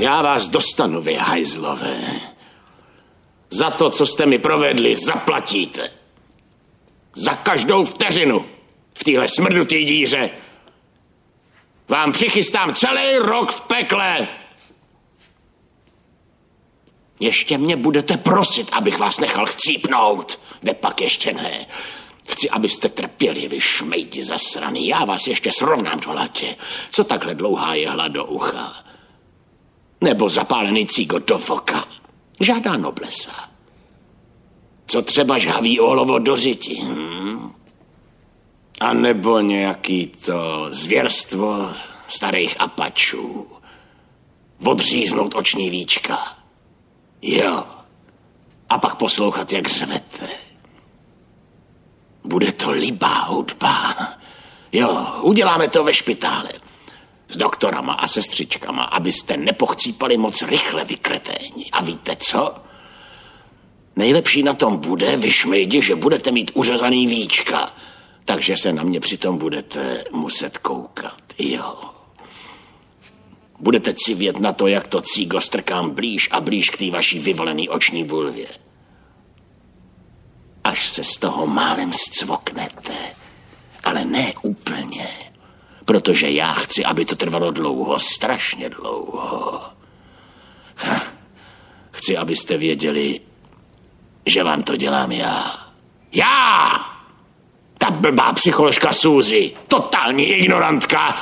Já vás dostanu, vy hajzlové. Za to, co jste mi provedli, zaplatíte. Za každou vteřinu v téhle smrdutý díře vám přichystám celý rok v pekle. Ještě mě budete prosit, abych vás nechal chcípnout. Kde pak ještě ne. Chci, abyste trpěli, vy šmejdi zasraný. Já vás ještě srovnám do latě. Co takhle dlouhá jehla do ucha? Nebo zapálený cígo do voka? Žádá noblesa. Co třeba žhaví olovo do řiti? Hm? A nebo nějaký to zvěrstvo starých apačů. Odříznout oční víčka. Jo. A pak poslouchat, jak řvete. Bude to libá hudba. Jo, uděláme to ve špitále. S doktorama a sestřičkama, abyste nepochcípali moc rychle vykreténi. A víte co? Nejlepší na tom bude, vyšmejdi, že budete mít uřezaný víčka. Takže se na mě přitom budete muset koukat. Jo. Budete civět na to, jak to cígo strkám blíž a blíž k té vaší vyvolený oční bulvě až se z toho málem zcvoknete. Ale ne úplně, protože já chci, aby to trvalo dlouho, strašně dlouho. Chci, abyste věděli, že vám to dělám já. Já! Ta blbá psycholožka Suzy, totální ignorantka.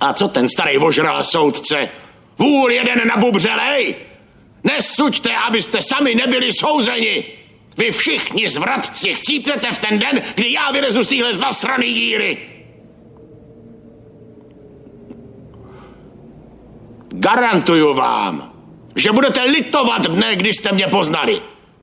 A co ten starý vožral soudce? Vůl jeden na bubřelej? Nesuďte, abyste sami nebyli souzeni. Vy všichni zvratci chcípnete v ten den, kdy já vylezu z téhle zasraný díry. Garantuju vám, že budete litovat dne, když jste mě poznali.